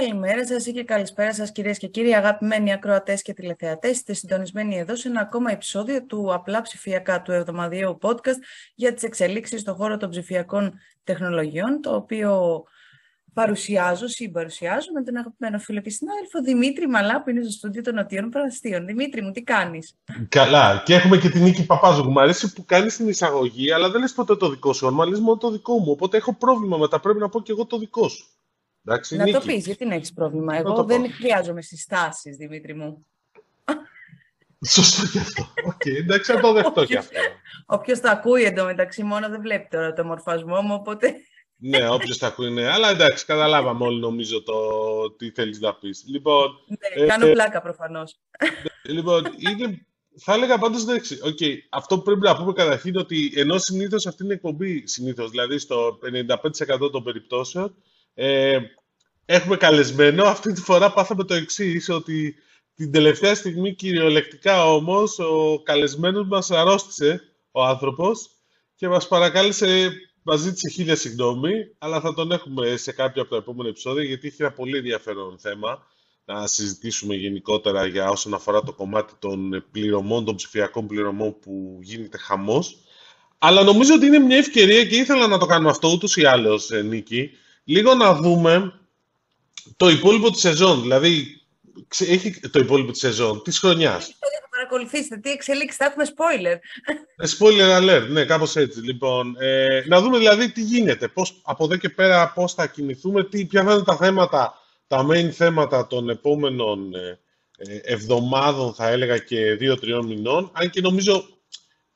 Καλημέρα σας ή και καλησπέρα σας κυρίες και κύριοι αγαπημένοι ακροατές και τηλεθεατές. Είστε συντονισμένοι εδώ σε ένα ακόμα επεισόδιο του απλά ψηφιακά του εβδομαδιαίου podcast για τις εξελίξεις στον χώρο των ψηφιακών τεχνολογιών, το οποίο παρουσιάζω, συμπαρουσιάζω με τον αγαπημένο φίλο και συνάδελφο Δημήτρη Μαλά που είναι στο στούντιο των Νοτιών Πραστίων. Δημήτρη μου, τι κάνεις; Καλά. Και έχουμε και την Νίκη Παπάζου μου αρέσει που κάνεις την εισαγωγή, αλλά δεν λες ποτέ το δικό σου όνομα, λες μόνο το δικό μου. Οπότε έχω πρόβλημα μετά. Πρέπει να πω και εγώ το δικό σου. Εντάξει, να Νίκης. το πεις, γιατί να έχεις πρόβλημα. Εγώ δεν χρειάζομαι συστάσεις, Δημήτρη μου. Σωστό και αυτό. Okay, εντάξει, θα το δεχτώ και αυτό. Όποιος το ακούει εντωμεταξύ μόνο δεν βλέπει τώρα το μορφασμό μου, οπότε. ναι, όποιος το ακούει, ναι. Αλλά εντάξει, καταλάβαμε όλοι νομίζω το τι θέλεις να πεις. Λοιπόν, ναι, κάνω ε, πλάκα προφανώς. λοιπόν, είναι, θα έλεγα πάντως εντάξει. Okay, αυτό που πρέπει να πούμε καταρχήν είναι ότι ενώ συνήθως αυτή είναι εκπομπή, συνήθως δηλαδή στο 95% των περιπτώσεων, ε, έχουμε καλεσμένο. Αυτή τη φορά πάθαμε το εξής ότι την τελευταία στιγμή κυριολεκτικά όμως ο καλεσμένος μας αρρώστησε ο άνθρωπος και μας παρακάλεσε, μας ζήτησε χίλια συγγνώμη, αλλά θα τον έχουμε σε κάποιο από τα επόμενα επεισόδια γιατί έχει ένα πολύ ενδιαφέρον θέμα να συζητήσουμε γενικότερα για όσον αφορά το κομμάτι των πληρωμών, των ψηφιακών πληρωμών που γίνεται χαμός. Αλλά νομίζω ότι είναι μια ευκαιρία και ήθελα να το κάνουμε αυτό ούτως ή άλλως, ε, Νίκη, λίγο να δούμε το υπόλοιπο της σεζόν. Δηλαδή, έχει το υπόλοιπο της σεζόν της χρονιάς. Θα παρακολουθήσετε τι εξελίξεις, θα έχουμε spoiler. Ε, spoiler alert, ναι, κάπως έτσι. Λοιπόν, ε, να δούμε δηλαδή τι γίνεται. Πώς, από εδώ και πέρα πώς θα κινηθούμε, τι, ποια θα είναι τα θέματα, τα main θέματα των επόμενων ε, ε εβδομάδων, θα έλεγα, και δύο-τριών μηνών. Αν και νομίζω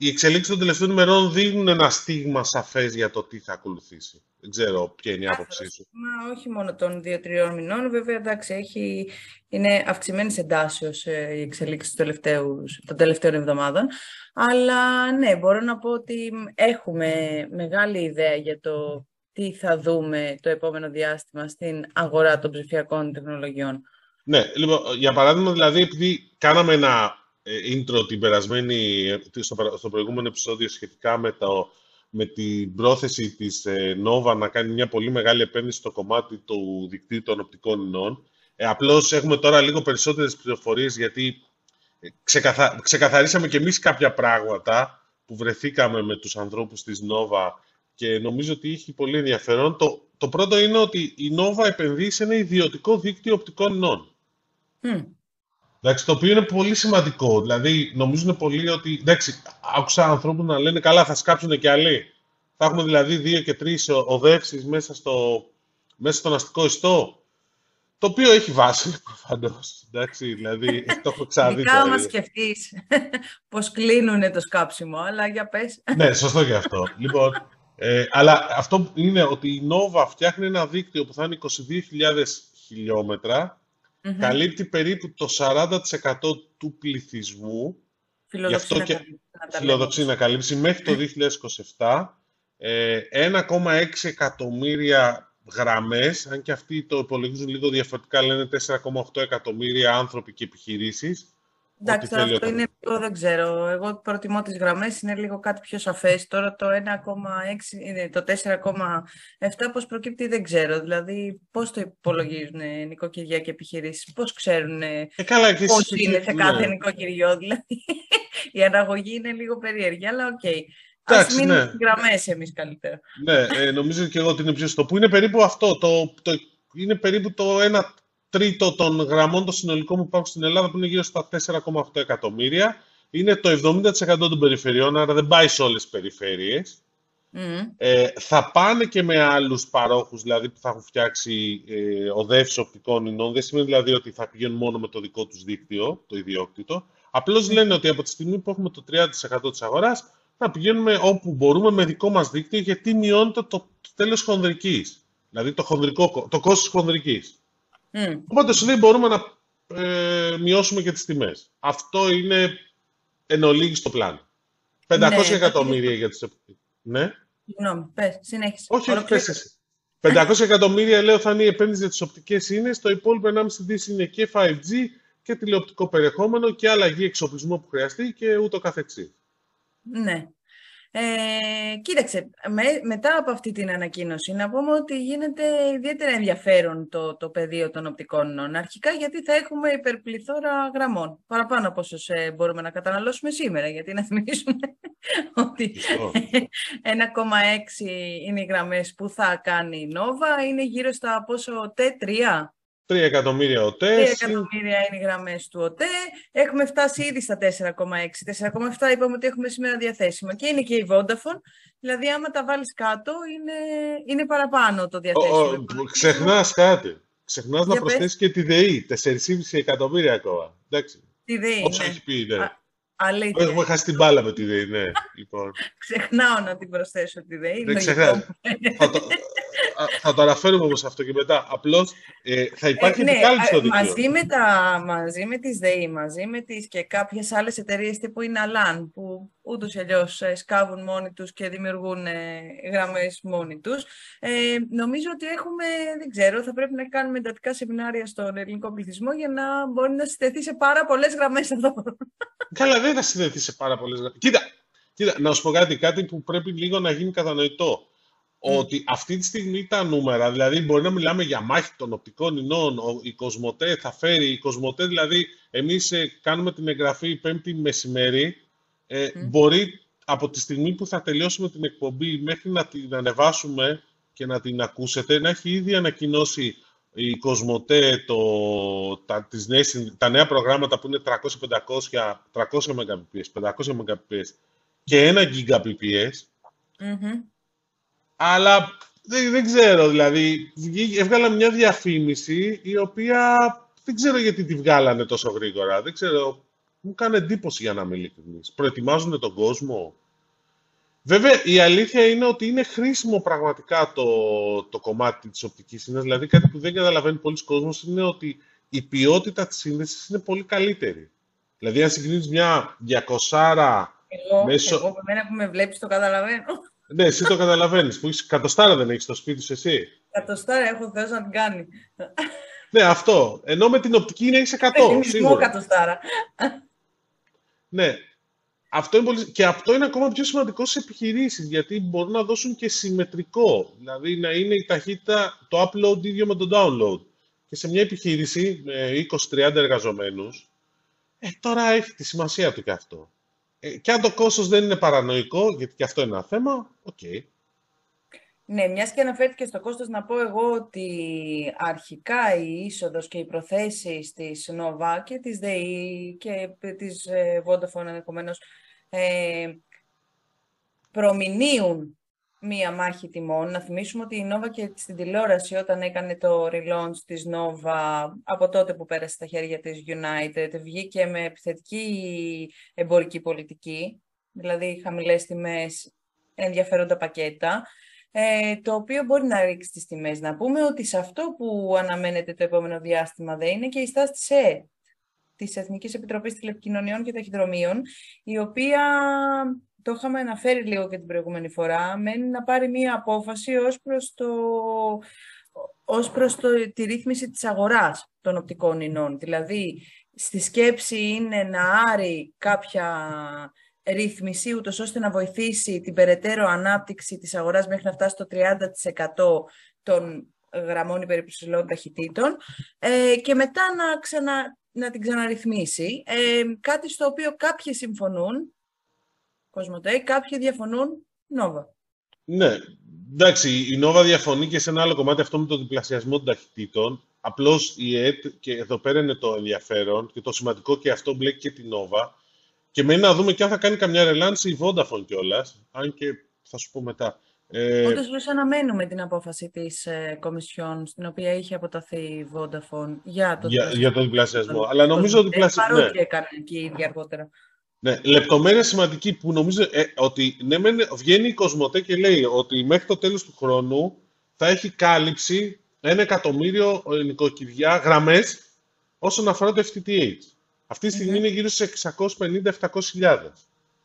οι εξελίξει των τελευταίων ημερών δίνουν ένα στίγμα σαφές για το τι θα ακολουθήσει. Δεν ξέρω ποια είναι η άποψή σου. Μα όχι μόνο των δύο-τριών μηνών. Βέβαια, εντάξει, έχει, είναι αυξημένης εντάσεως ε, η εξελίξη των τελευταίων εβδομάδων. Αλλά ναι, μπορώ να πω ότι έχουμε μεγάλη ιδέα για το τι θα δούμε το επόμενο διάστημα στην αγορά των ψηφιακών τεχνολογιών. Ναι, λοιπόν, για παράδειγμα, δηλαδή, επειδή κάναμε ένα ε, intro την περασμένη, στο, στο προηγούμενο επεισόδιο σχετικά με, το, με την πρόθεση της ε, Nova να κάνει μια πολύ μεγάλη επένδυση στο κομμάτι του δικτύου των οπτικών ινών. Ε, απλώς έχουμε τώρα λίγο περισσότερες πληροφορίες γιατί ε, ξεκαθα... ξεκαθαρίσαμε και εμείς κάποια πράγματα που βρεθήκαμε με τους ανθρώπους της Nova και νομίζω ότι έχει πολύ ενδιαφέρον. Το, το πρώτο είναι ότι η Nova επενδύει σε ένα ιδιωτικό δίκτυο οπτικών ινών. Εντάξει, το οποίο είναι πολύ σημαντικό. Δηλαδή, νομίζουν πολλοί ότι. Εντάξει, άκουσα ανθρώπους να λένε καλά, θα σκάψουν και άλλοι. Θα έχουμε δηλαδή δύο και τρεις οδεύσεις μέσα, στο, μέσα στον αστικό ιστό. Το οποίο έχει βάση, προφανώς. Εντάξει, δηλαδή, το έχω ξαναδεί. Ειδικά άμα σκεφτείς πώς κλείνουν το σκάψιμο, αλλά για πες. ναι, σωστό και αυτό. λοιπόν, ε, αλλά αυτό είναι ότι η Nova φτιάχνει ένα δίκτυο που θα είναι 22.000 χιλιόμετρα mm καλύπτει περίπου το 40% του πληθυσμού. Φιλοδοξεί, να, και, φιλοδοξεί να καλύψει. Μέχρι το 2027 ε, 1,6 εκατομμύρια γραμμές, αν και αυτοί το υπολογίζουν λίγο διαφορετικά, λένε 4,8 εκατομμύρια άνθρωποι και επιχειρήσεις, Εντάξει, τώρα αυτό είναι λίγο, δεν ξέρω. Εγώ προτιμώ τις γραμμές, είναι λίγο κάτι πιο σαφές. Τώρα το 1,6, το 4,7 πώς προκύπτει δεν ξέρω. Δηλαδή πώς το υπολογίζουν νοικοκυριά και επιχειρήσεις, πώς ξέρουν ε, καλά, και πώς είναι σε κάθε ναι. νοικοκυριό. Δηλαδή η αναγωγή είναι λίγο περίεργη, αλλά OK. Okay. Ας μείνουμε ναι. γραμμές εμείς καλύτερα. Ναι, ε, νομίζω και εγώ ότι είναι πιο στο που είναι περίπου αυτό. Το, το, είναι περίπου το 1 τρίτο των γραμμών των συνολικών που υπάρχουν στην Ελλάδα, που είναι γύρω στα 4,8 εκατομμύρια. Είναι το 70% των περιφερειών, άρα δεν πάει σε όλες τις περιφέρειες. Μμ. Ε, θα πάνε και με άλλους παρόχους, δηλαδή που θα έχουν φτιάξει ε, οδεύσεις οπτικών ινών. Δεν σημαίνει δηλαδή ότι θα πηγαίνουν μόνο με το δικό τους δίκτυο, το ιδιόκτητο. Απλώς μμ. λένε ότι από τη στιγμή που έχουμε το 30% της αγοράς, θα πηγαίνουμε όπου μπορούμε με δικό μας δίκτυο, γιατί μειώνεται το, το τέλος χονδρικής. Δηλαδή το, χονδρικό, το κόστος χονδρικής. Mm. Οπότε σου λέει μπορούμε να ε, μειώσουμε και τις τιμές. Αυτό είναι εν ολίγης στο πλάνο. 500 ναι, εκατομμύρια για τις... Ναι. Συγγνώμη, πες, συνέχισε. Όχι, όχι, πες εσύ. 500 εκατομμύρια λέω θα είναι η επένδυση για τις οπτικές ίνες, το υπόλοιπο 1,5 δις είναι και 5G και τηλεοπτικό περιεχόμενο και αλλαγή εξοπλισμού που χρειαστεί και ούτω καθεξής. Ναι. Ε, κοίταξε, με, μετά από αυτή την ανακοίνωση να πούμε ότι γίνεται ιδιαίτερα ενδιαφέρον το, το πεδίο των οπτικών ινών. Αρχικά γιατί θα έχουμε υπερπληθώρα γραμμών, παραπάνω από όσους ε, μπορούμε να καταναλώσουμε σήμερα, γιατί να θυμίσουμε ότι 1,6 είναι οι γραμμές που θα κάνει η Νόβα, είναι γύρω στα πόσο T3, 3 εκατομμύρια ΟΤΕ. 3 εκατομμύρια είναι οι γραμμές του ΟΤΕ. Έχουμε φτάσει ήδη στα 4,6. 4,7 είπαμε ότι έχουμε σήμερα διαθέσιμα. Και είναι και η Vodafone. Δηλαδή, άμα τα βάλεις κάτω, είναι, είναι παραπάνω το διαθέσιμο. Ξεχνάς κάτι. Ξεχνάς να προσθέσεις και τη ΔΕΗ. 4,5 εκατομμύρια ακόμα. Εντάξει. Τη ΔΕΗ. Όσο ναι. έχει πει, ναι. Αλήθεια. Έχουμε χάσει την μπάλα με τη ΔΕΗ, ναι. Λοιπόν. Ξεχνάω να την προσθέσω τη ΔΕΗ. Δεν ξεχνάω. Θα, το, θα το αναφέρουμε όμως αυτό και μετά. Απλώς ε, θα υπάρχει ε, ναι, επικάλυψη στο δίκτυο. Μαζί με, τα, μαζί με τις ΔΕΗ, μαζί με τις και κάποιες άλλες εταιρείες τύπου είναι Αλάν, που ούτως ή αλλιώς ε, σκάβουν μόνοι τους και δημιουργούν ε, γραμμές μόνοι τους. Ε, νομίζω ότι έχουμε, δεν ξέρω, θα πρέπει να κάνουμε εντατικά σεμινάρια στον ελληνικό πληθυσμό για να μπορεί να συνδεθεί σε πάρα πολλές γραμμές εδώ. Καλά, δεν θα συνδεθεί σε πάρα πολλές γραμμές. Κοίτα, κοίτα, να σου πω κάτι, κάτι που πρέπει λίγο να γίνει κατανοητό. Mm. Ότι αυτή τη στιγμή τα νούμερα, δηλαδή μπορεί να μιλάμε για μάχη των οπτικών ινών, η Κοσμοτέ θα φέρει, η Κοσμοτέ δηλαδή, εμείς ε, κάνουμε την εγγραφή πέμπτη μεσημέρι, ε, μπορεί από τη στιγμή που θα τελειώσουμε την εκπομπή μέχρι να την ανεβάσουμε και να την ακούσετε, να έχει ήδη ανακοινώσει η Κοσμοτέ το, τα, τις νέες, τα νέα προγράμματα που είναι 300-500, 300 Mbps, 500 Mbps και 1 Gbps. Mm-hmm. Αλλά δεν, δεν ξέρω, δηλαδή, έβγαλα μια διαφήμιση η οποία δεν ξέρω γιατί τη βγάλανε τόσο γρήγορα. Δεν ξέρω, μου κάνει εντύπωση για να είμαι ειλικρινής. Προετοιμάζουν τον κόσμο; Βέβαια, η αλήθεια είναι ότι είναι χρήσιμο πραγματικά το, το κομμάτι της οπτικής σύνδεσης. Δηλαδή, κάτι που δεν καταλαβαίνει πολλοί κόσμος είναι ότι η ποιότητα της σύνδεσης είναι πολύ καλύτερη. Δηλαδή, αν συγκρίνεις μια 200 εγώ, μέσω... εγώ, εμένα που με βλέπεις το καταλαβαίνω. Ναι, εσύ το καταλαβαίνεις. Που είσαι κατοστάρα δεν έχεις στο σπίτι σου, εσύ; Κατοστάρα έχω Θεό να την κάνει. Ναι, αυτό. Ενώ με την οπτική είναι είσαι 100. σίγουρα. κατοστάρα. Ναι. Αυτό είναι πολύ... Και αυτό είναι ακόμα πιο σημαντικό σε επιχειρήσεις, γιατί μπορούν να δώσουν και συμμετρικό. Δηλαδή να είναι η ταχύτητα, το upload ίδιο με το download. Και σε μια επιχείρηση με 20-30 εργαζομένους, ε, τώρα έχει τη σημασία του και αυτό. Ε, και αν το κόστος δεν είναι παρανοϊκό, γιατί και αυτό είναι ένα θέμα, OK. Okay. Ναι, μιας και αναφέρθηκε στο κόστος, να πω εγώ ότι αρχικά η είσοδος και οι προθέσεις της Nova και της ΔΕΗ και της ε, Vodafone ενδεχομένως ε, προμηνύουν μία μάχη τιμών. Να θυμίσουμε ότι η Nova και στην τηλεόραση όταν έκανε το relaunch της Nova από τότε που πέρασε στα χέρια της United βγήκε με επιθετική εμπορική πολιτική, δηλαδή χαμηλές τιμές, ενδιαφέροντα πακέτα, ε, το οποίο μπορεί να ρίξει τις τιμές. Να πούμε ότι σε αυτό που αναμένεται το επόμενο διάστημα δεν είναι και η στάση της ΕΕ, της Εθνικής Επιτροπής Τηλεπικοινωνιών και Ταχυδρομείων, η οποία το είχαμε αναφέρει λίγο και την προηγούμενη φορά, μένει να πάρει μία απόφαση ως προς, το, ως προς το, τη ρύθμιση της αγοράς των οπτικών ινών. Δηλαδή, στη σκέψη είναι να άρει κάποια ρύθμιση, ούτως ώστε να βοηθήσει την περαιτέρω ανάπτυξη της αγοράς μέχρι να φτάσει στο 30% των γραμμών υπερυψηλών ταχυτήτων ε, και μετά να, ξανα, να την ξαναρυθμίσει. Ε, κάτι στο οποίο κάποιοι συμφωνούν, Κοσμοτέ, κάποιοι διαφωνούν Νόβα. Ναι, εντάξει, η Νόβα διαφωνεί και σε ένα άλλο κομμάτι αυτό με το διπλασιασμό των ταχυτήτων. Απλώς η ΕΤ, και εδώ πέρα είναι το ενδιαφέρον και το σημαντικό και αυτό μπλέκει και την Νόβα. Και μένει να δούμε και αν θα κάνει καμιά ρελάνση η Vodafone κιόλας. Αν και θα σου πω μετά. Ε... Όντως, αναμένουμε την απόφαση της ε, Κομισιόν, στην οποία είχε αποταθεί η Vodafone για το, για, για το διπλασιασμό. Αλλά νομίζω ότι διπλασιασμό... Παρότι ναι. έκανε και η ίδια αργότερα. Ναι, λεπτομέρεια σημαντική που νομίζω ε, ότι ναι, βγαίνει η Κοσμοτέ και λέει ότι μέχρι το τέλος του χρόνου θα έχει κάλυψη ένα εκατομμύριο ε, νοικοκυριά γραμμές όσον αφορά το FTTH. Αυτή τη στιγμη είναι γύρω σε 650-700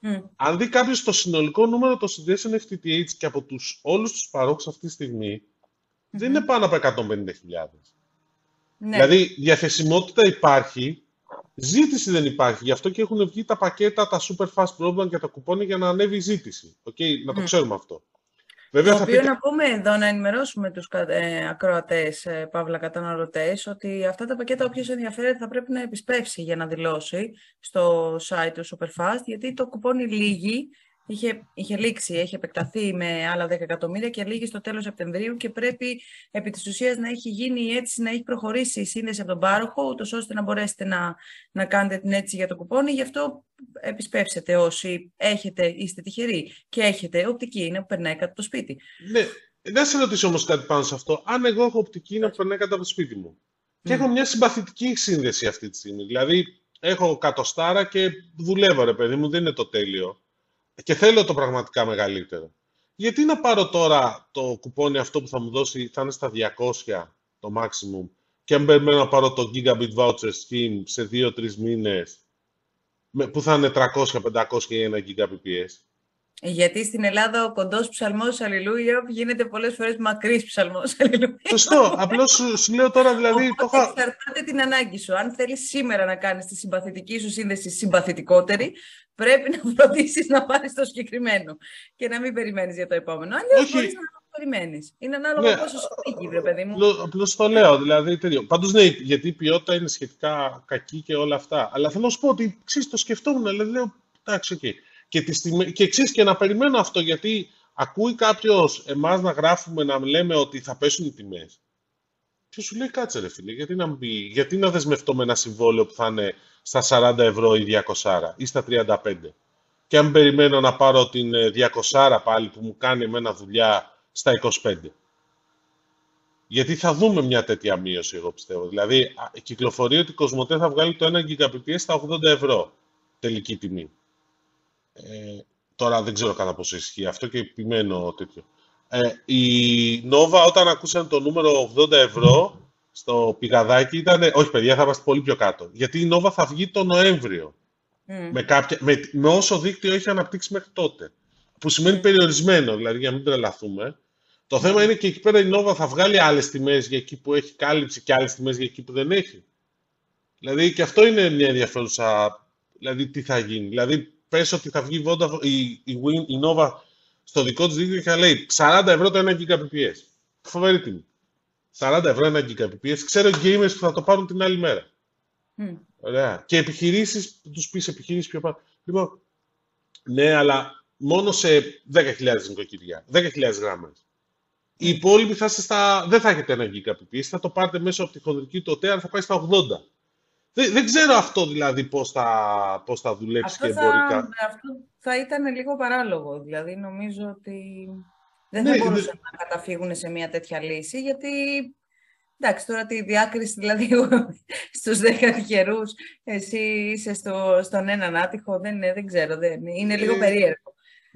Mm. Αν δει κάποιος το συνολικό νούμερο των συνδέσεων FTTH και από τους, όλους τους παρόχους αυτή τη στιγμη δεν είναι πάνω από 150.000. Ναι. Δηλαδή, διαθεσιμότητα υπάρχει, Ζήτηση δεν υπάρχει. Γι' αυτό και έχουν βγει τα πακέτα, τα super fast broadband και τα κουπόνια για να ανέβει η ζήτηση. Okay, να το ξέρουμε αυτό. Βέβαια, το οποίο να πούμε εδώ, να ενημερώσουμε τους ε, ακροατές, ε, παύλα καταναλωτές, ότι αυτά τα πακέτα όποιος ενδιαφέρεται θα πρέπει να επισπεύσει για να δηλώσει στο site του Superfast, γιατί το κουπόνι λύγει είχε, είχε λήξει, έχει επεκταθεί με άλλα 10 εκατομμύρια και λήγει στο τέλος Σεπτεμβρίου και πρέπει επί της ουσίας να έχει γίνει η αίτηση, να έχει προχωρήσει η σύνδεση από τον πάροχο, ούτως ώστε να μπορέσετε να, να κάνετε την αίτηση για το κουπόνι. Γι' αυτό επισπεύσετε όσοι έχετε, είστε τυχεροί και έχετε οπτική είναι που περνάει κάτω από το σπίτι. Ναι, δεν σε ρωτήσω όμως κάτι πάνω σε αυτό. Αν εγώ έχω οπτική είναι που περνάει κάτω από το σπίτι μου και έχω μια συμπαθητική σύνδεση αυτή τη στιγμή, δηλαδή έχω κατοστάρα και δουλεύω ρε παιδί μου, δεν είναι το τέλειο και θέλω το πραγματικά μεγαλύτερο. Γιατί να πάρω τώρα το κουπόνι αυτό που θα μου δώσει, θα είναι στα 200 το maximum, και αν περιμένω να πάρω το Gigabit Voucher Scheme σε 2-3 μήνες, που θα είναι 300-500 ή 1 Gbps. Γιατί στην Ελλάδα ο κοντός ψαλμός Αλληλούια γίνεται πολλές φορές μακρύς ψαλμός Αλληλούια. Σωστό. Απλώς σου, λέω τώρα δηλαδή. το είχα... Εξαρτάται την ανάγκη σου. Αν θέλεις σήμερα να κάνεις τη συμπαθητική σου σύνδεση συμπαθητικότερη, πρέπει να φροντίσεις να πάρεις το συγκεκριμένο και να μην περιμένεις για το επόμενο. Αν δεν μπορείς να το περιμένεις. Είναι ανάλογα ναι. πόσο σου φύγει, βρε παιδί μου. Απλώς το λέω. Δηλαδή, Πάντως ναι, γιατί η ποιότητα είναι σχετικά κακή και όλα αυτά. Αλλά θέλω να σου πω ότι ξέρεις, το σκεφτόμουν. Δηλαδή, λέω εντάξει, OK. Okay. Και, και εξή και να περιμένω αυτό, γιατί ακούει κάποιος εμάς να γράφουμε, να λέμε ότι θα πέσουν οι τιμές. Και σου λέει κάτσε ρε φίλε, γιατί να, μπει, γιατί να δεσμευτώ με ένα συμβόλαιο που θα είναι στα 40 ευρώ ή 200 ή στα 35. Και αν περιμένω να πάρω την 200 ε, πάλι που μου κάνει εμένα δουλειά στα 25. Γιατί θα δούμε μια τέτοια μείωση, εγώ πιστεύω. Δηλαδή, κυκλοφορεί ότι η Κοσμοτέ θα βγάλει το 1 Gbps στα 80 ευρώ τελική τιμή. Ε, τώρα δεν ξέρω κατά πόσο ισχύει αυτό και επιμένω τέτοιο. Ε, η Nova όταν ακούσαν το νούμερο 80 ευρώ στο πηγαδάκι ήταν, όχι παιδιά θα είμαστε πολύ πιο κάτω. Γιατί η Nova θα βγει το Νοέμβριο. Mm. Με, κάποια, με, με όσο δίκτυο έχει αναπτύξει μέχρι τότε. Που σημαίνει mm. περιορισμένο, δηλαδή για να μην τρελαθούμε. Το θέμα είναι και εκεί πέρα η Nova θα βγάλει άλλες τιμές για εκεί που έχει κάλυψη και άλλες τιμές για εκεί που δεν έχει. Δηλαδή και αυτό είναι μια ενδιαφέρουσα. Δηλαδή τι θα γίνει. Δηλαδή πες ότι θα βγει Vodafone, η, η, Win, η Nova στο δικό της δίκτυο και θα λέει 40 ευρώ το 1 Gbps. Φοβερή τιμή. 40 ευρώ 1 Gbps. Ξέρω gamers που θα το πάρουν την άλλη μέρα. Mm. Ωραία. Και επιχειρήσεις, τους πεις επιχειρήσεις πιο πάνω. Λοιπόν, ναι, αλλά μόνο σε 10.000 νοικοκυριά, 10.000 γράμμες. Οι υπόλοιποι θα στα... δεν θα έχετε ένα Gbps, θα το πάρετε μέσω από τη χονδρική του ΟΤΕ, αλλά θα πάει στα 80. Δεν, δεν ξέρω αυτό δηλαδή πώς θα, πώς θα δουλέψει αυτό και εμπορικά. Θα, αυτό θα ήταν λίγο παράλογο. Δηλαδή νομίζω ότι δεν θα ναι, μπορούσαν να καταφύγουν σε μια τέτοια λύση γιατί Εντάξει, τώρα τη διάκριση, δηλαδή στους δέκα τυχερούς, εσύ είσαι στο, στον έναν άτυχο, δεν, δεν ξέρω, δεν, είναι λίγο ε, περίεργο.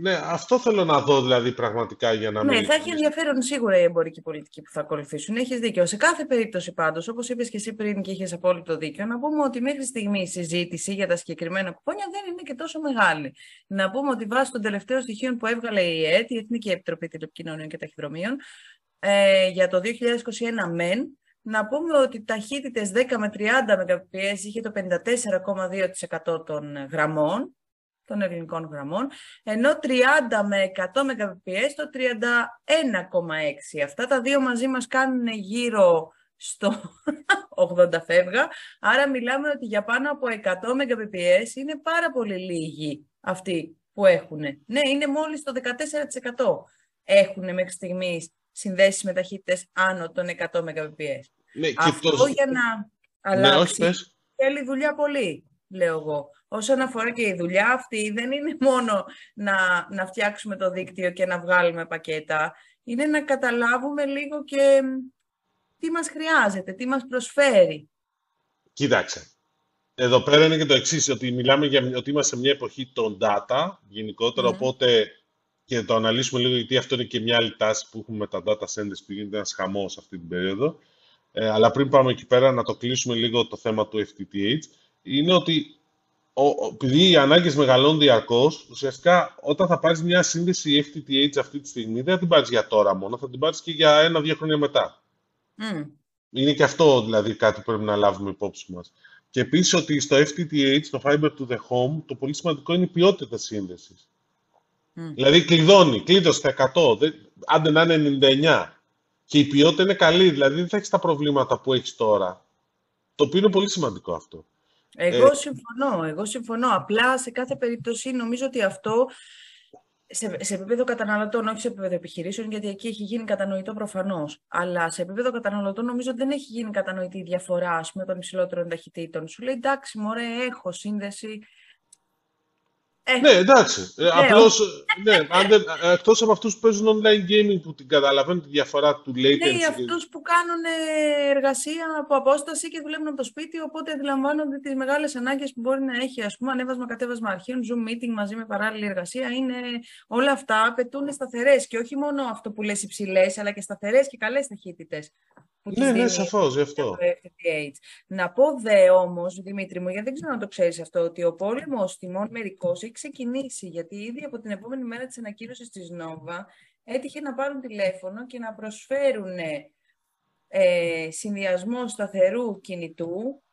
Ναι, αυτό θέλω να δω δηλαδή πραγματικά για να Ναι, μην... θα έχει ενδιαφέρον σίγουρα η εμπορική πολιτική που θα ακολουθήσουν. Έχεις δίκιο. Σε κάθε περίπτωση πάντως, όπως είπες και εσύ πριν και είχες απόλυτο δίκιο, να πούμε ότι μέχρι στιγμή η συζήτηση για τα συγκεκριμένα κουπόνια δεν είναι και τόσο μεγάλη. Να πούμε ότι βάσει των τελευταίων στοιχείων που έβγαλε η ΕΕΤ, η Εθνική Επιτροπή Τηλεπικοινωνίων και Ταχυδρομείων, ε, για το 2021 μεν, να πούμε ότι ταχύτητες 10 με 30 Mbps είχε το 54,2% των γραμμών των ελληνικών γραμμών, ενώ 30 με 100 Mbps το 31,6. Αυτά τα δύο μαζί μας κάνουν γύρω στο 80 φεύγα, άρα μιλάμε ότι για πάνω από 100 Mbps είναι πάρα πολύ λίγοι αυτοί που έχουν. Ναι, είναι μόλις το 14% έχουν μέχρι στιγμής συνδέσεις με ταχύτητες άνω των 100 Mbps. Ναι, Αυτό για να ναι, αλλάξει ναι, θέλει δουλειά πολύ, λέω εγώ. Όσον αφορά και η δουλειά αυτή, δεν είναι μόνο να, να φτιάξουμε το δίκτυο και να βγάλουμε πακέτα. Είναι να καταλάβουμε λίγο και τι μας χρειάζεται, τι μας προσφέρει. Κοίταξε. Εδώ πέρα είναι και το εξής ότι μιλάμε για ότι είμαστε σε μια εποχή των data γενικότερα, οπότε και το αναλύσουμε λίγο, γιατί αυτό είναι και μια άλλη τάση που έχουμε με τα data centers που γίνεται ένας χαμός αυτή την περίοδο. Ε, αλλά πριν πάμε εκεί πέρα να το κλείσουμε λίγο το θέμα του FTTH, είναι ότι ο, επειδή οι ανάγκες μεγαλώνουν διαρκώς, ουσιαστικά όταν θα πάρεις μια σύνδεση FTTH αυτή τη στιγμή, δεν θα την πάρεις για τώρα μόνο, θα την πάρεις και για ένα-δύο χρόνια μετά. Mm. Είναι και αυτό δηλαδή κάτι που πρέπει να λάβουμε υπόψη μας. Και επίσης ότι στο FTTH, το Fiber to the Home, το πολύ σημαντικό είναι η ποιότητα τη σύνδεση. Δηλαδή κλειδώνει, κλείδωσε στα 100, άντε να είναι 99. Και η ποιότητα είναι καλή, δηλαδή δεν θα έχεις τα προβλήματα που έχεις τώρα. Το οποίο είναι πολύ σημαντικό αυτό. Εγώ ε, συμφωνώ, εγώ συμφωνώ. Απλά σε κάθε περίπτωση νομίζω ότι αυτό σε, σε επίπεδο καταναλωτών, όχι σε επίπεδο επιχειρήσεων, γιατί εκεί έχει γίνει κατανοητό προφανώς. Αλλά σε επίπεδο καταναλωτών, νομίζω ότι δεν έχει γίνει κατανοητή η διαφορά ας πούμε, των υψηλότερων ταχυτήτων. Σου λέει εντάξει, μωρέ, έχω σύνδεση ε, ναι, εντάξει. Ε, ναι, Απλώς, ναι, ε, εκτός από αυτούς που παίζουν online gaming που την καταλαβαίνουν τη διαφορά του latency. Ναι, αυτούς που κάνουν εργασία από απόσταση και δουλεύουν από το σπίτι, οπότε αντιλαμβάνονται τις μεγάλες ανάγκες που μπορεί να έχει, ας πούμε, ανέβασμα, κατέβασμα αρχείων, zoom meeting μαζί με παράλληλη εργασία. Είναι, όλα αυτά απαιτούν σταθερές και όχι μόνο αυτό που λες υψηλές, αλλά και σταθερές και καλές ταχύτητες ναι, ναι, σαφώς, γι' αυτό. Να πω δε όμως, Δημήτρη μου, γιατί δεν ξέρω αν το ξέρεις αυτό, ότι ο πόλεμος τιμών μερικώ έχει ξεκινήσει. Γιατί ήδη από την επόμενη μέρα της ανακοίνωσης της Νόβα έτυχε να πάρουν τηλέφωνο και να προσφέρουν ε, συνδυασμό σταθερού κινητού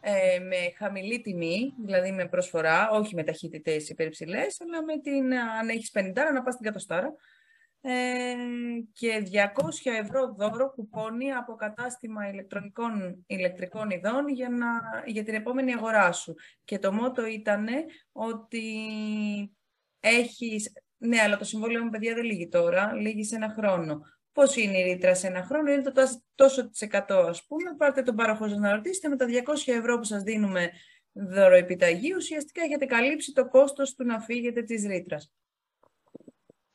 ε, με χαμηλή τιμή, δηλαδή με προσφορά, όχι με ταχύτητες υπερυψηλές, αλλά με την, αν έχεις 50, να πας στην κατοστάρα, ε, και 200 ευρώ δώρο κουπόνι από κατάστημα ηλεκτρονικών ηλεκτρικών ειδών για, να, για την επόμενη αγορά σου. Και το μότο ήταν ότι έχεις... Ναι, αλλά το συμβόλαιο μου, παιδιά, δεν λύγει τώρα, λύγει σε ένα χρόνο. Πώς είναι η ρήτρα σε ένα χρόνο, είναι το τόσο της εκατό, ας πούμε. Πάρτε τον πάροχο σας να ρωτήσετε, με τα 200 ευρώ που σας δίνουμε δώρο επιταγή, ουσιαστικά έχετε καλύψει το κόστος του να φύγετε της ρήτρας.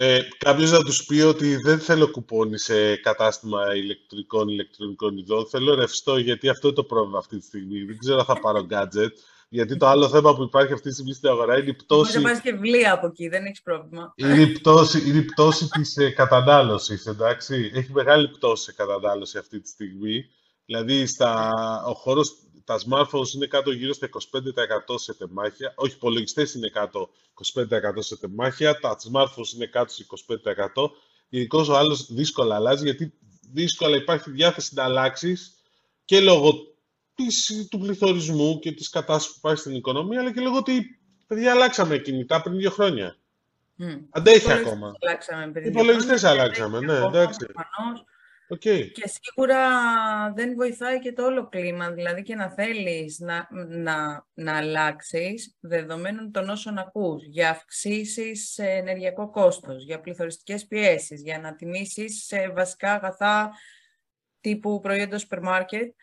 Ε, Κάποιος να τους πει ότι δεν θέλω κουπόνι σε κατάστημα ηλεκτρικών ηλεκτρονικών ειδών. Θέλω ρευστό, γιατί αυτό είναι το πρόβλημα αυτή τη στιγμή. Δεν ξέρω αν θα πάρω gadget. Γιατί το άλλο θέμα που υπάρχει αυτή τη στιγμή στην αγορά είναι η πτώση. Δεν και βιβλία από εκεί, δεν έχεις πρόβλημα. Είναι η πτώση, είναι η πτώση της ε, κατανάλωσης. Έχει μεγάλη πτώση σε κατανάλωση αυτή τη στιγμή. Δηλαδή, στα, ο χώρος τα smartphones είναι κάτω γύρω στα 25% σε τεμάχια. Όχι, υπολογιστές είναι κάτω 25% σε τεμάχια. Τα smartphones είναι κάτω σε 25%. Γενικώς ο άλλος δύσκολα αλλάζει γιατί δύσκολα υπάρχει διάθεση να αλλάξεις και λόγω της, του πληθωρισμού και της κατάστασης που υπάρχει στην οικονομία, αλλά και λόγω ότι παιδιά αλλάξαμε κινητά πριν δύο χρόνια. Mm. Αντέχει ακόμα. Υπολογιστές αλλάξαμε, ναι, εντάξει. Okay. Και σίγουρα δεν βοηθάει και το όλο κλίμα, δηλαδή και να θέλεις να, να, να αλλάξεις δεδομένων των όσων ακούς για αυξήσεις σε ενεργειακό κόστος, για πληθωριστικές πιέσεις, για να τιμήσεις σε βασικά αγαθά τύπου προϊόντα σούπερ μάρκετ,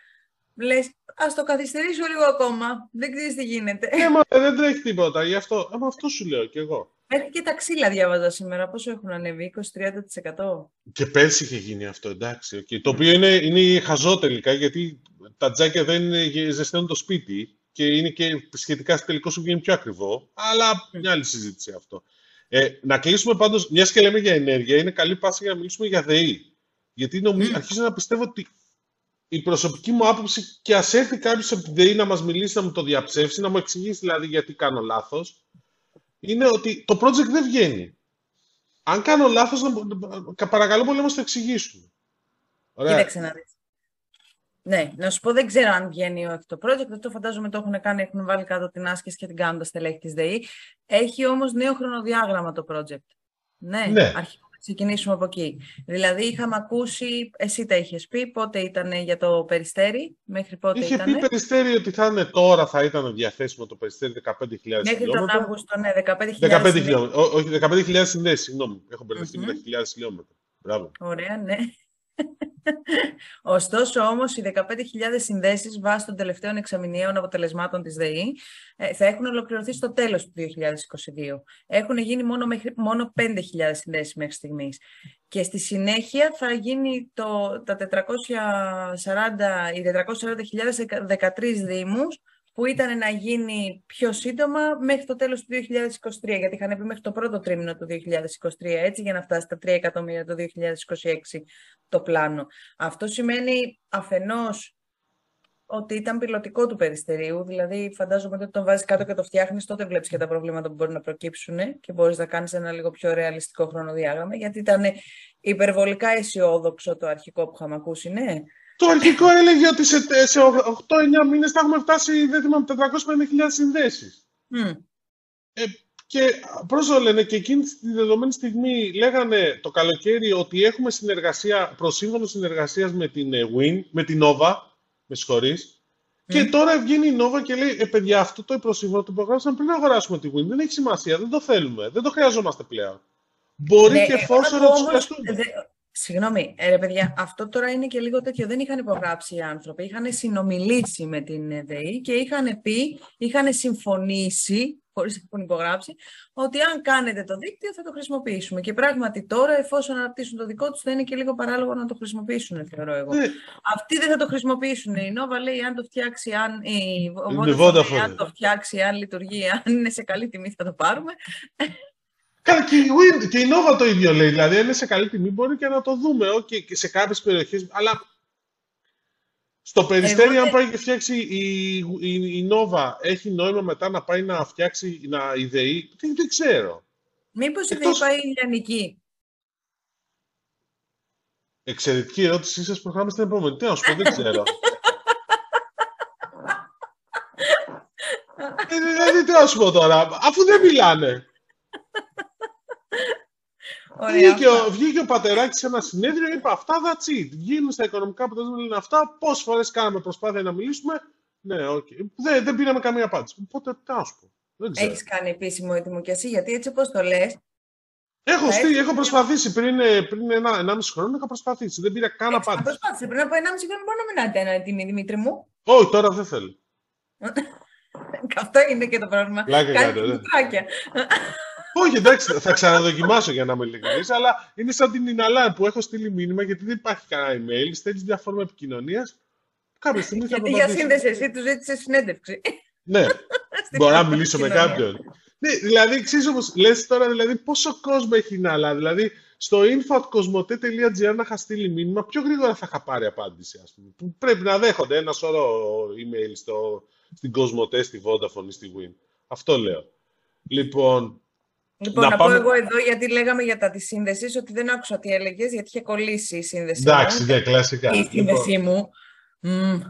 λες ας το καθυστερήσω λίγο ακόμα, δεν ξέρεις τι γίνεται. Ε, μα, δεν τρέχει τίποτα, γι' αυτό, ε, αυτό σου λέω κι εγώ. Μέχρι και τα ξύλα διάβαζα σήμερα. Πόσο έχουν ανέβει, 20-30%. Και πέρσι είχε γίνει αυτό, εντάξει. Okay. Το οποίο είναι, είναι χαζό τελικά, γιατί τα τζάκια δεν ζεσταίνουν το σπίτι και είναι και σχετικά τελικό σου βγαίνει πιο ακριβό. Αλλά μια άλλη συζήτηση αυτό. Ε, να κλείσουμε πάντως, μιας και λέμε για ενέργεια, είναι καλή πάση για να μιλήσουμε για ΔΕΗ. Γιατί νομίζω, mm. αρχίζω να πιστεύω ότι η προσωπική μου άποψη και ας έρθει κάποιος από τη ΔΕΗ να μας μιλήσει, να μου το διαψεύσει, να μου εξηγήσει δηλαδή γιατί κάνω λάθος είναι ότι το project δεν βγαίνει. Αν κάνω λάθος, να, παρακαλώ πολύ να μας το εξηγήσουν. Ωραία. Κοίταξε να δεις. Ναι, να σου πω, δεν ξέρω αν βγαίνει ή όχι το project. Αυτό φαντάζομαι το έχουν κάνει, έχουν βάλει κάτω την άσκηση και την κάνουν τα στελέχη της ΔΕΗ. Έχει όμως νέο χρονοδιάγραμμα το project. Ναι, ναι ξεκινήσουμε από εκεί. Δηλαδή, είχαμε ακούσει, εσύ τα είχες πει, πότε ήταν για το Περιστέρι, μέχρι πότε είχε ήταν. Είχε πει Περιστέρι ότι θα είναι τώρα, θα ήταν διαθέσιμο το Περιστέρι 15.000 χιλιόμετρα. Μέχρι τον Αύγουστο, ναι, 15.000 χιλιόμετρα. Όχι, 15.000 συνδέσει, συγγνώμη. Έχω μπερδευτεί με 10.000 χιλιόμετρα. Μπράβο. Ωραία, ναι. Ωστόσο όμως οι 15.000 συνδέσεις βάσει των τελευταίων εξαμηνιαίων αποτελεσμάτων της ΔΕΗ ε, θα έχουν ολοκληρωθεί στο τέλος του 2022. Έχουν γίνει μόνο, μέχρι, μόνο 5.000 συνδέσεις μέχρι στιγμής. Και στη συνέχεια θα γίνει το, τα 440, οι 440.000 σε 13 δήμους που ήταν να γίνει πιο σύντομα μέχρι το τέλος του 2023, γιατί είχαν πει μέχρι το πρώτο τρίμηνο του 2023, έτσι, για να φτάσει στα 3 εκατομμύρια το 2026 το πλάνο. Αυτό σημαίνει αφενός ότι ήταν πιλωτικό του περιστερίου, δηλαδή φαντάζομαι ότι όταν βάζεις κάτω και το φτιάχνεις, τότε βλέπεις και τα προβλήματα που μπορεί να προκύψουν και μπορείς να κάνεις ένα λίγο πιο ρεαλιστικό χρονοδιάγραμμα, γιατί ήταν υπερβολικά αισιόδοξο το αρχικό που είχαμε ακούσει, ναι. Το αρχικό έλεγε ότι σε, σε 8-9 μήνες θα έχουμε φτάσει, δεν θυμάμαι, 450.000 συνδέσεις. Mm. Ε, και πρόσω λένε και εκείνη τη δεδομένη στιγμή λέγανε το καλοκαίρι ότι έχουμε συνεργασία, προσύμφωνο συνεργασίας με την ε, Win, με την Nova, με συγχωρείς, και τώρα βγαίνει η Nova και λέει: Ε, παιδιά, αυτό το προσύμφωνο το προγράμμισαμε πριν να αγοράσουμε τη Win. Δεν έχει σημασία, δεν το θέλουμε, δεν το χρειαζόμαστε πλέον. Μπορεί ναι, και εφόσον να τους χρειαστούμε. Συγγνώμη, ε, ρε παιδιά, αυτό τώρα είναι και λίγο τέτοιο. Δεν είχαν υπογράψει οι άνθρωποι. Είχαν συνομιλήσει με την ΔΕΗ και είχαν πει, είχαν συμφωνήσει, χωρίς να έχουν υπογράψει, ότι αν κάνετε το δίκτυο θα το χρησιμοποιήσουμε. Και πράγματι τώρα, εφόσον αναπτύσσουν το δικό τους, θα είναι και λίγο παράλογο να το χρησιμοποιήσουν, θεωρώ εγώ. Ναι. Αυτοί δεν θα το χρησιμοποιήσουν. Η Nova λέει, αν το φτιάξει, αν, η Vodafone, αν το φτιάξει, αν λειτουργεί, αν είναι σε καλή τιμή, θα το πάρουμε. Καλά, και η, Win, και η Nova το ίδιο λέει. Δηλαδή, αν είναι σε καλή τιμή, μπορεί και να το δούμε okay, και σε κάποιες περιοχές. Αλλά στο περιστέρι, αν πάει και φτιάξει η, η, η, Nova, έχει νόημα μετά να πάει να φτιάξει να ιδεεί; Δεν, δεν ξέρω. Μήπως η ΔΕΗ πάει ηλιανική. Εξαιρετική ερώτησή σας. Προχωράμε στην επόμενη. Τι να σου πω, δεν ξέρω. ε, δηλαδή, τι να σου πω τώρα, αφού δεν μιλάνε. Βγήκε, ο, βγήκε ο Πατεράκης σε ένα συνέδριο, είπε αυτά, that's it. Βγαίνουν στα οικονομικά αποτελέσματα, λένε αυτά. Πόσες φορές κάναμε προσπάθεια να μιλήσουμε; Ναι, okay. δεν, δεν πήραμε καμία απάντηση. Οπότε τι να σου πω. Έχεις κάνει επίσημο έτοιμο κι εσύ, γιατί έτσι όπως το λες. Έχω, στεί, έχω προσπαθήσει πριν, πριν ένα, ένα μισή χρόνο, είχα προσπαθήσει. Δεν πήρα καν απάντηση. Προσπάθησε πριν από ένα μισή χρόνο, μπορεί να μιλάτε ένα τιμή, Δημήτρη μου. Όχι, τώρα δεν θέλω. Αυτό είναι και το πρόβλημα. Λάκα Κάτι όχι, εντάξει, θα ξαναδοκιμάσω για να είμαι ειλικρινής, αλλά είναι σαν την Ιναλάν που έχω στείλει μήνυμα γιατί δεν υπάρχει κανένα email, στέλνεις μια φόρμα επικοινωνίας. Κάποια στιγμή θα Γιατί για σύνδεση, εσύ τους ζήτησε συνέντευξη. Ναι, μπορώ να μιλήσω με κάποιον. Ναι, δηλαδή, ξέρεις όμως, λες τώρα δηλαδή, πόσο κόσμο έχει η Ιναλά. Δηλαδή, στο info.cosmote.gr να είχα στείλει μήνυμα, πιο γρήγορα θα είχα πάρει απάντηση, ας πούμε. Που πρέπει να δέχονται ένα σωρό email στο, στην Cosmote, στη Vodafone ή στη Win. Αυτό λέω. Λοιπόν, Λοιπόν, να, να πω εγώ εδώ, γιατί λέγαμε για τα τη σύνδεσης, ότι δεν άκουσα τι έλεγες, γιατί είχε κολλήσει η σύνδεση. Εντάξει, ναι, κλασικά. Η σύνδεσή λοιπόν. μου. Mm.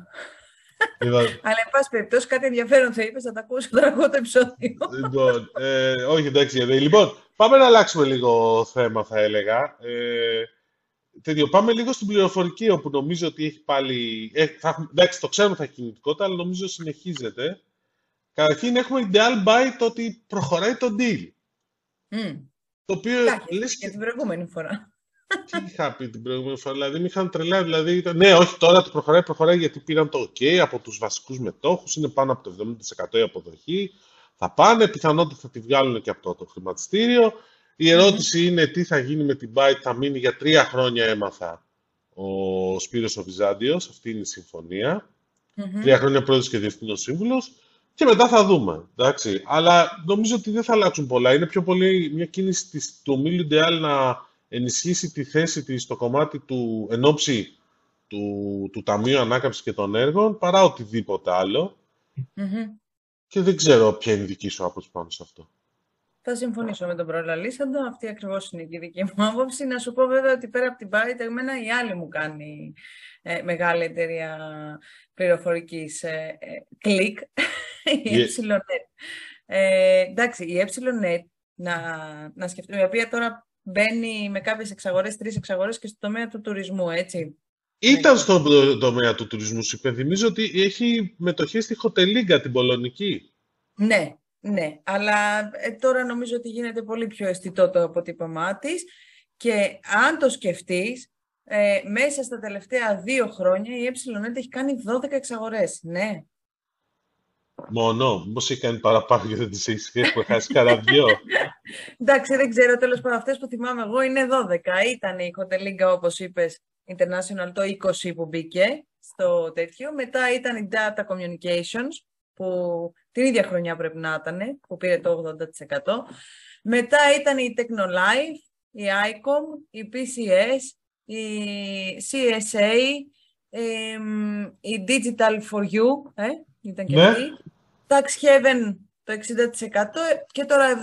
Λοιπόν. Αλλά, εν πάση περιπτώσει, κάτι ενδιαφέρον θα είπες, θα τα ακούσω τώρα εγώ το επεισόδιο. Λοιπόν, ε, όχι, εντάξει, γιατί. Λοιπόν, πάμε να αλλάξουμε λίγο θέμα, θα έλεγα. Ε, τέτοιο, πάμε λίγο στην πληροφορική, όπου νομίζω ότι έχει πάλι... Ε, θα, εντάξει, το ξέρουμε θα έχει κινητικότητα, αλλά νομίζω συνεχίζεται. Καταρχήν έχουμε Ideal Byte ότι προχωράει το deal. Mm. Το οποίο. λες και την προηγούμενη φορά. Τι είχα πει την προηγούμενη φορά, δηλαδή με είχαν τρελά. Δηλαδή, ήταν... Ναι, όχι τώρα το προχωράει, προχωράει γιατί πήραν το OK από τους βασικούς μετόχους. Είναι πάνω από το 70% η αποδοχή. Θα πάνε, πιθανότητα θα τη βγάλουν και από το, το χρηματιστήριο. Η ερώτηση mm. είναι τι θα γίνει με την Byte, θα μείνει για τρία χρόνια έμαθα ο Σπύρος ο Βυζάντιος, αυτή είναι η συμφωνία. Mm-hmm. Τρία χρόνια πρόεδρος και διευθύνων σύμβουλος και μετά θα δούμε. Εντάξει. Αλλά νομίζω ότι δεν θα αλλάξουν πολλά. Είναι πιο πολύ μια κίνηση της, του ομίλου Ντεάλ να ενισχύσει τη θέση της στο κομμάτι του ενόψη του, του Ταμείου Ανάκαμψης και των Έργων παρά οτιδήποτε Και δεν ξέρω ποια είναι η δική σου άποψη πάνω σε αυτό. Θα συμφωνήσω με τον προλαλήσαντο. Αυτή ακριβώς είναι και η δική μου άποψη. Να σου πω βέβαια ότι πέρα από την Byte, εμένα η άλλη μου κάνει ε, μεγάλη εταιρεία πληροφορικής ε, ε, κλικ, η yeah. Ε, εντάξει, η EPSILONET, να, να σκεφτούμε, η οποία τώρα μπαίνει με κάποιες εξαγορές, τρεις εξαγορές και στο τομέα του τουρισμού, έτσι. Ήταν στον τομέα του τουρισμού, σου υπενθυμίζω ότι έχει μετοχή στη Χοτελίγκα, την Πολωνική. Ναι, ναι, αλλά ε, τώρα νομίζω ότι γίνεται πολύ πιο αισθητό το αποτύπωμά της και αν το σκεφτείς, ε, μέσα στα τελευταία δύο χρόνια η EPSILONET έχει κάνει 12 εξαγορές, ναι. Μόνο, μήπως έχει κάνει παραπάνω και δεν τις έχει που χάσει κανένα δυο. Εντάξει, δεν ξέρω. Τέλος πάντων, αυτές που θυμάμαι εγώ είναι 12. Ήταν η Hotel όπως είπες, International το 20 που μπήκε στο τέτοιο. Μετά ήταν η Data Communications, που την ίδια χρονιά πρέπει να ήταν, που πήρε το 80%. Μετά ήταν η Technolife, η ICOM, η PCS, η CSA, η Digital for You, ε, ήταν και ναι. αυτή. Tax Heaven το 60% και τώρα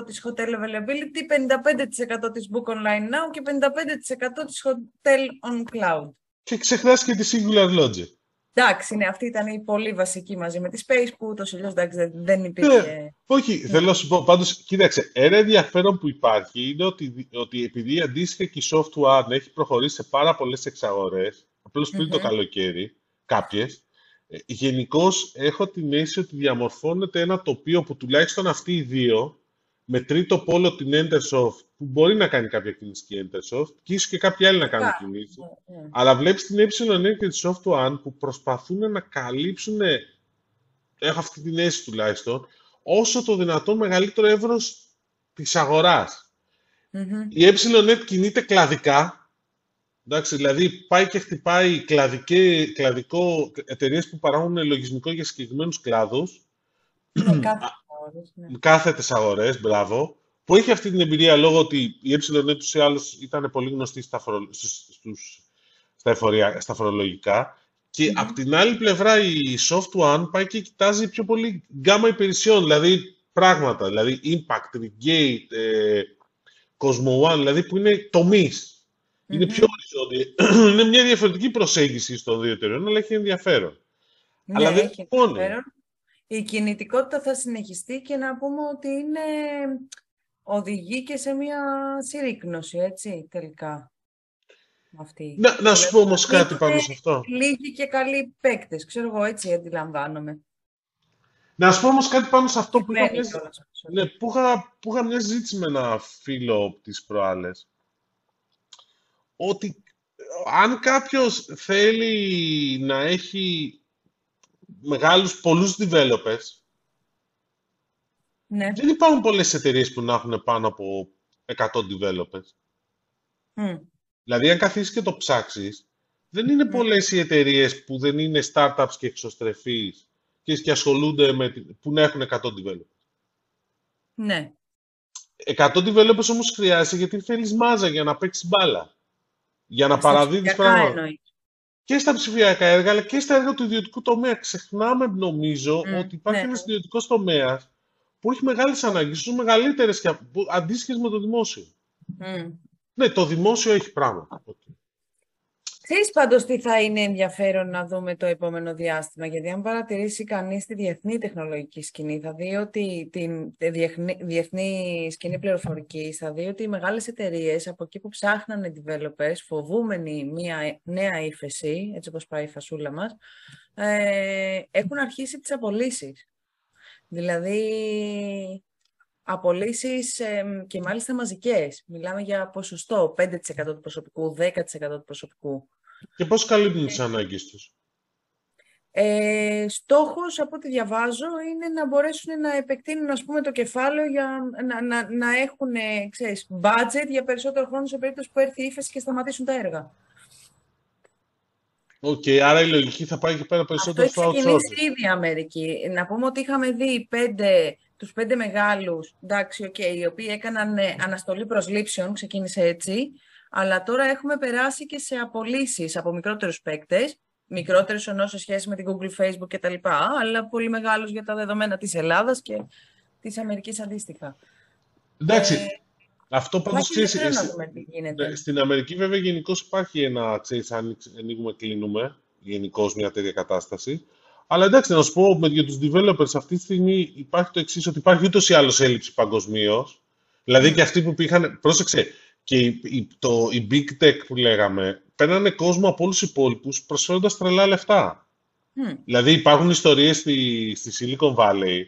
70% της Hotel Availability, 55% της Book Online Now και 55% της Hotel On Cloud. Και ξεχνάς και τη Singular Logic. Εντάξει, ναι, αυτή ήταν η πολύ βασική μαζί με τη Space που ούτως ή δεν, δεν υπήρχε. Ναι, όχι, ναι. θέλω να σου πω. Πάντως, κοίταξε, ένα ενδιαφέρον που υπάρχει είναι ότι, ότι επειδή αντίστοιχα και η Software έχει προχωρήσει σε πάρα πολλές εξαγορές, απλώς πριν το καλοκαίρι, κάποιες, ε, γενικώς έχω την αίσθηση ότι διαμορφώνεται ένα τοπίο που τουλάχιστον αυτοί οι δύο, με τρίτο πόλο την Entersoft, που μπορεί να κάνει κάποια κίνηση και η Entersoft, και ίσως και κάποιοι άλλοι να κάνουν κινήσεις. Ναι, ναι. Αλλά βλέπεις την ε και τη Soft που προσπαθούν να καλύψουν, έχω αυτή την αίσθηση τουλάχιστον, όσο το δυνατόν μεγαλύτερο εύρος της αγοράς. Η ε κινείται κλαδικά, Εντάξει, δηλαδή πάει και χτυπάει κλαδικέ, κλαδικό εταιρείες που παράγουν λογισμικό για συγκεκριμένους κλάδους. Ναι, κάθετες αγορές, μπράβο. Που έχει αυτή την εμπειρία λόγω ότι η ΕΕ του ή άλλως ήταν πολύ γνωστή στα, φορο, στους, στα, εφορία, στα φορολογικά. Και mm-hmm. από την άλλη πλευρά η Soft One πάει και κοιτάζει πιο πολύ γκάμα υπηρεσιών, δηλαδή πράγματα, δηλαδή Impact, Regate, ε, Cosmo One, δηλαδή που είναι τομείς. Είναι πιο οριζόντια. είναι μια διαφορετική προσέγγιση στο δύο εταιρεών, αλλά έχει ενδιαφέρον. Ναι, αλλά δεν έχει ενδιαφέρον. Η κινητικότητα θα συνεχιστεί και να πούμε ότι είναι οδηγεί και σε μια συρρήκνωση, έτσι, τελικά. Αυτή. Να, να σου πω όμως κάτι πάνω σε αυτό. Λίγοι και καλοί παίκτες, ξέρω εγώ, έτσι αντιλαμβάνομαι. Να σου πω όμως κάτι πάνω σε αυτό που είχα, μια... ναι, που, είχα, που είχα μια συζήτηση με ένα φίλο της προάλλες ότι αν κάποιος θέλει να έχει μεγάλους, πολλούς developers, ναι. δεν υπάρχουν πολλές εταιρείες που να έχουν πάνω από 100 developers. Δηλαδή, αν καθίσεις και το ψάξεις, δεν είναι mm. πολλές οι εταιρείες που δεν είναι startups και εξωστρεφείς και, ασχολούνται με, που να έχουν 100 developers. Ναι. 100 developers όμως χρειάζεται γιατί θέλεις μάζα για να παίξεις μπάλα για να παραδίδεις πράγματα. Και στα ψηφιακά έργα, αλλά και στα έργα του ιδιωτικού τομέα. Ξεχνάμε, νομίζω, ότι υπάρχει ναι. ένας ιδιωτικός τομέας που έχει μεγάλες ανάγκες, ίσως μεγαλύτερες και αντίστοιχες με το δημόσιο. Ναι, το δημόσιο έχει πράγματα. Ξέρεις πάντως τι θα είναι ενδιαφέρον να δούμε το επόμενο διάστημα, γιατί αν παρατηρήσει κανείς τη διεθνή τεχνολογική σκηνή, θα δει ότι την διεθνή, διεθνή σκηνή πληροφορικής, θα δει ότι οι μεγάλες εταιρείες από εκεί που ψάχνανε developers, φοβούμενοι μια νέα ύφεση, έτσι όπως πάει η φασούλα μας, ε, έχουν αρχίσει τις απολύσεις. Δηλαδή, απολύσεις και μάλιστα μαζικές. Μιλάμε για ποσοστό 5% του προσωπικού, 10% του προσωπικού. Και πώς καλύπτουν τις ανάγκες τους; Ε, στόχος, από ό,τι διαβάζω, είναι να μπορέσουν να επεκτείνουν ας πούμε, το κεφάλαιο για να, να, να έχουν ξέρεις, budget για περισσότερο χρόνο σε περίπτωση που έρθει η ύφεση και σταματήσουν τα έργα. OK, okay, άρα η λογική θα πάει και πέρα περισσότερο στο outsourcing. Αυτό έχει ξεκινήσει ήδη η Αμερική. Να πούμε ότι είχαμε δει πέντε τους πέντε μεγάλους, εντάξει, okay, οι οποίοι έκαναν ε, αναστολή προσλήψεων, ξεκίνησε έτσι, αλλά τώρα έχουμε περάσει και σε απολύσεις από μικρότερους παίκτες, μικρότερους ενώ σε σχέση με την Google, Facebook κτλ, αλλά πολύ μεγάλους για τα δεδομένα της Ελλάδας και της Αμερικής αντίστοιχα. Εντάξει, ε, αυτό πάντως ξέρεις, ναι, στην Αμερική βέβαια γενικώς υπάρχει ένα, ξέρεις, αν ανοίγουμε, κλείνουμε, γενικώς μια τέτοια κατάσταση. Αλλά εντάξει, να σου πω για τους developers αυτή τη στιγμή υπάρχει το εξής, ότι υπάρχει ούτως ή άλλως έλλειψη παγκοσμίως. Δηλαδή και αυτοί που πήγαν. Πρόσεξε, και η, το, η big tech που λέγαμε παίρνανε κόσμο από όλους τους υπόλοιπους προσφέροντας τρελά λεφτά. Mm. Δηλαδή υπάρχουν ιστορίες στη, στη Silicon Valley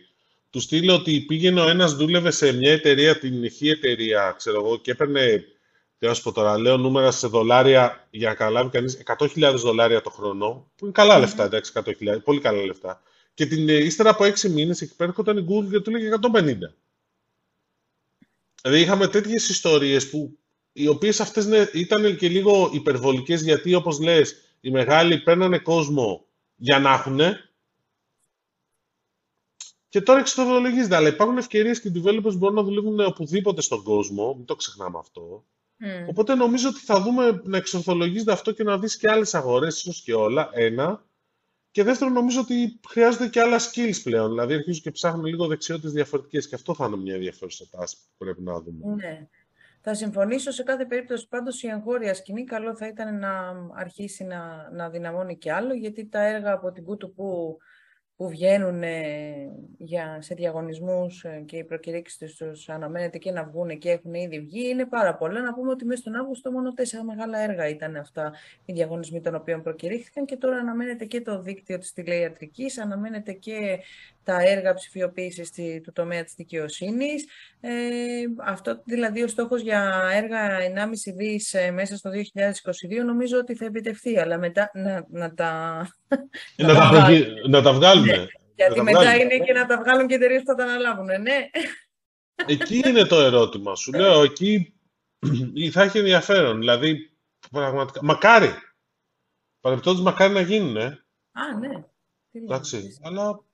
τους στείλω ότι πήγαινε ο ένας, δούλευε σε μια εταιρεία, την ηχή εταιρεία, ξέρω εγώ, και έπαιρνε τι να σου πω τώρα, λέω νούμερα σε δολάρια για να καταλάβει κανείς 100.000 δολάρια το χρόνο, που είναι καλά λεφτά, εντάξει, 100.000, πολύ καλά λεφτά. Και την, ε, ύστερα από 6 μήνες εκεί πέρα έρχονταν η Google και του λέγε 150. Δηλαδή είχαμε τέτοιες ιστορίες που οι οποίες αυτές ναι, ήταν και λίγο υπερβολικές γιατί όπως λες, οι μεγάλοι παίρνανε κόσμο για να έχουν. Και τώρα εξορθολογίζεται. Αλλά υπάρχουν ευκαιρίες και οι developers μπορούν να δουλεύουν οπουδήποτε στον κόσμο. Μην το ξεχνάμε αυτό. Mm. Οπότε νομίζω ότι θα δούμε να εξορθολογίζεται αυτό και να δεις και άλλες αγορές, ίσως και όλα, ένα. Και δεύτερον, νομίζω ότι χρειάζονται και άλλα skills πλέον. Δηλαδή, αρχίζουν και ψάχνουν λίγο δεξιότητες διαφορετικές και αυτό θα είναι μια ενδιαφέρουσα τάση που πρέπει να δούμε. Ναι. Θα συμφωνήσω σε κάθε περίπτωση. Πάντως η εγχώρια σκηνή καλό θα ήταν να αρχίσει να, να δυναμώνει και άλλο, γιατί τα έργα από την Κούτου που που βγαίνουν για, σε διαγωνισμούς ε, και οι προκηρύξεις τους αναμένεται και να βγουν και έχουν ήδη βγει, είναι πάρα πολλά. Να πούμε ότι μέσα στον Αύγουστο μόνο τέσσερα μεγάλα έργα ήταν αυτά οι διαγωνισμοί των οποίων προκηρύχθηκαν και τώρα αναμένεται και το δίκτυο της τηλεϊατρικής, αναμένεται και τα έργα ψηφιοποίησης του τομέα της δικαιοσύνης. Ε, αυτό δηλαδή ο στόχος για έργα 1,5 δις ε, μέσα στο 2022 νομίζω ότι θα επιτευχθεί, αλλά μετά να, να τα... να, τα, να τα βγάλουμε. Ναι, γιατί μετά είναι και να τα βγάλουν και εταιρείες που θα τα αναλάβουν, ναι. Εκεί είναι το ερώτημα σου. Λέω, εκεί θα έχει ενδιαφέρον. Δηλαδή, πραγματικά, μακάρι. Παρεμπιπτόντως, μακάρι να γίνουν, Α, ναι. Εντάξει, αλλά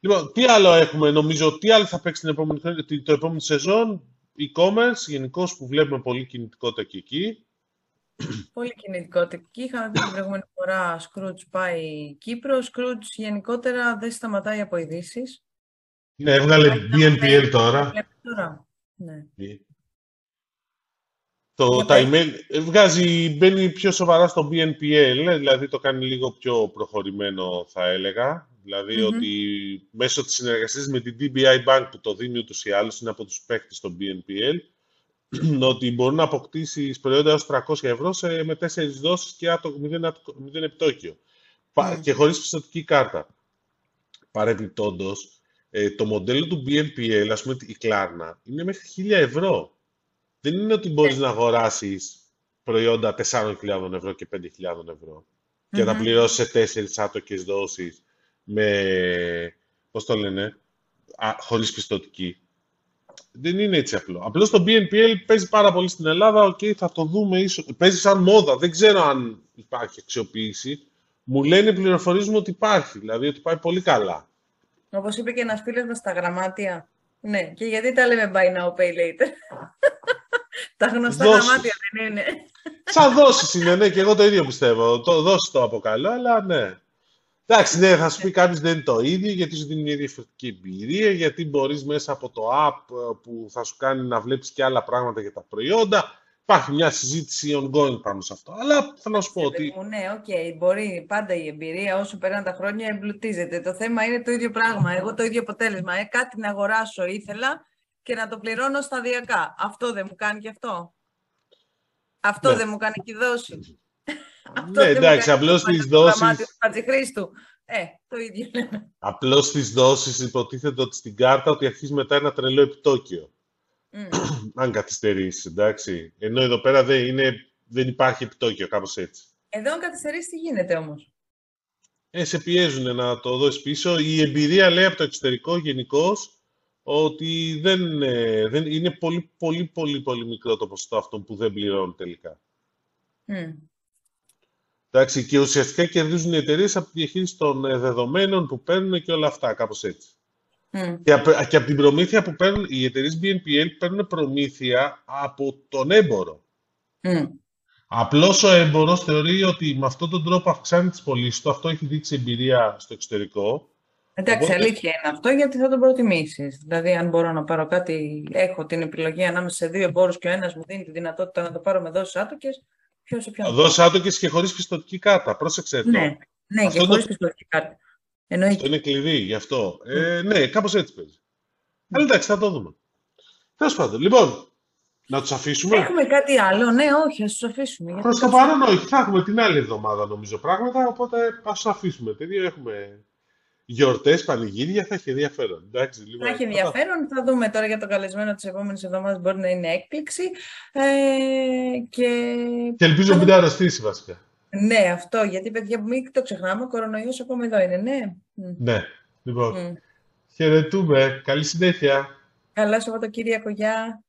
Λοιπόν, τι άλλο έχουμε, νομίζω, τι άλλο θα παίξει την επόμενη, το επόμενο σεζόν, e-commerce, γενικώς που βλέπουμε πολύ κινητικότητα και εκεί. Πολύ κινητικότητα εκεί. Είχαμε πει την προηγούμενη φορά Scrooge πάει Κύπρο. Scrooge γενικότερα δεν σταματάει από ειδήσεις. Ναι, έβγαλε BNPL τώρα. τώρα. Ναι. Το τα email βγάζει, μπαίνει πιο σοβαρά στο BNPL, δηλαδή το κάνει λίγο πιο προχωρημένο θα έλεγα. Δηλαδη ότι μέσω της συνεργασίας με την DBI Bank που το δίνει ούτως ή άλλως, είναι από τους παίκτες στο BNPL, ότι μπορεί να αποκτήσει προϊόντα έως 300 ευρώ σε, με 4 δόσεις και άτομο 0, επιτόκιο. Και χωρίς πιστοτική κάρτα. Παρεπιπτόντως, ε, το μοντέλο του BNPL, ας πούμε η Klarna, είναι μέχρι 1000 ευρώ. Δεν είναι ότι μπορείς να αγοράσεις προϊόντα 4.000 ευρώ και 5.000 ευρώ και να πληρώσεις σε τέσσερις άτοκες δόσεις με, πώς το λένε, α, χωρίς πιστοτική. Δεν είναι έτσι απλό. Απλώς το BNPL παίζει πάρα πολύ στην Ελλάδα. Okay, θα το δούμε ίσως. Παίζει σαν μόδα. Δεν ξέρω αν υπάρχει αξιοποίηση. Μου λένε, πληροφορίζουμε ότι υπάρχει. Δηλαδή ότι πάει πολύ καλά. Όπως είπε και ένας φίλος μας στα γραμμάτια. Ναι, και γιατί τα λέμε buy now, pay later; Τα γνωστά δόσεις. γραμμάτια δεν είναι. Σαν δόσει είναι, ναι, και εγώ το ίδιο πιστεύω. Το δώσεις το αποκαλώ, αλλά ναι. Εντάξει, ναι, θα σου πει κάποιος δεν είναι το ίδιο, γιατί σου δίνει μια διαφορετική εμπειρία, γιατί μπορείς μέσα από το app ε, που θα σου κάνει να βλέπεις και άλλα πράγματα για τα προϊόντα. Υπάρχει μια συζήτηση ongoing πάνω σε αυτό. Αλλά θα να σου πω ότι. Ναι, OK, okay, μπορεί πάντα η εμπειρία όσο περνάνε τα χρόνια εμπλουτίζεται. Το θέμα είναι το ίδιο πράγμα. Εγώ το ίδιο αποτέλεσμα. Ε, κάτι να αγοράσω ήθελα και να το πληρώνω σταδιακά. Αυτό δεν μου κάνει και αυτό. Αυτό ναι. δεν μου κάνει και η δόση. Ναι, εντάξει, απλώς τις δόσεις. Ε, το ίδιο λέμε. Απλώς τις δόσεις υποτίθεται ότι στην κάρτα ότι αρχίζεις μετά ένα τρελό επιτόκιο. Αν καθυστερήσεις, εντάξει. Ενώ εδώ πέρα δεν, είναι, δεν υπάρχει επιτόκιο, κάπως έτσι. Εδώ αν καθυστερήσεις, τι γίνεται όμως; Ε, σε πιέζουν να το δώσεις πίσω. Η εμπειρία λέει από το εξωτερικό γενικώς ότι δεν, ε, δεν, είναι πολύ, πολύ, πολύ, πολύ μικρό το ποσοστό αυτών που δεν πληρώνουν τελικά. Mm. Εντάξει, και ουσιαστικά κερδίζουν οι εταιρείες από τη διαχείριση των ε, δεδομένων που παίρνουν και όλα αυτά, κάπως έτσι. Mm. Και, από, και από την προμήθεια που παίρνουν, οι εταιρείες BNPL παίρνουν προμήθεια από τον έμπορο. Mm. Απλώς ο έμπορος θεωρεί ότι με αυτόν τον τρόπο αυξάνει τις πωλήσεις του. Αυτό έχει δείξει εμπειρία στο εξωτερικό. Εντάξει, Οπότε... αλήθεια είναι αυτό γιατί θα τον προτιμήσεις. Δηλαδή, αν μπορώ να πάρω κάτι, έχω την επιλογή ανάμεσα σε δύο εμπόρους και ο ένας μου δίνει τη δυνατότητα να το πάρω με δόσεις άτοκες. Ποιος σε ποιον. Δόσει άτοκες και χωρίς πιστοτική κάρτα. Πρόσεξε το. Ναι, ναι αυτό και χωρίς το... πιστοτική κάρτα. Εννοείται. Αυτό είναι κλειδί γι' αυτό. Mm. Ε, ναι, κάπως έτσι παίζει. Mm. Αλλά εντάξει, θα το δούμε. Τέλος πάντων, λοιπόν, να τους αφήσουμε. Έχουμε κάτι άλλο, ναι, όχι, ας τους αφήσουμε. Προ το παρόν, όχι. Θα έχουμε την άλλη εβδομάδα, νομίζω, πράγματα. Οπότε ας τους αφήσουμε. Τέτοιο έχουμε γιορτές, πανηγύρια, θα έχει ενδιαφέρον. Εντάξει, λίγο... Θα έχει ενδιαφέρον. Θα δούμε τώρα για το καλεσμένο της επόμενης εβδομάδας. Μπορεί να είναι έκπληξη. Ε, και... και ελπίζω μην τα αρρωστήσει βασικά. Ναι, αυτό. Γιατί παιδιά, μην το ξεχνάμε, ο κορονοϊός ακόμα εδώ είναι, ναι. Ναι. Λοιπόν. Mm. Χαιρετούμε. Καλή συνέχεια. Καλά Σαββατοκύριακο. Γεια.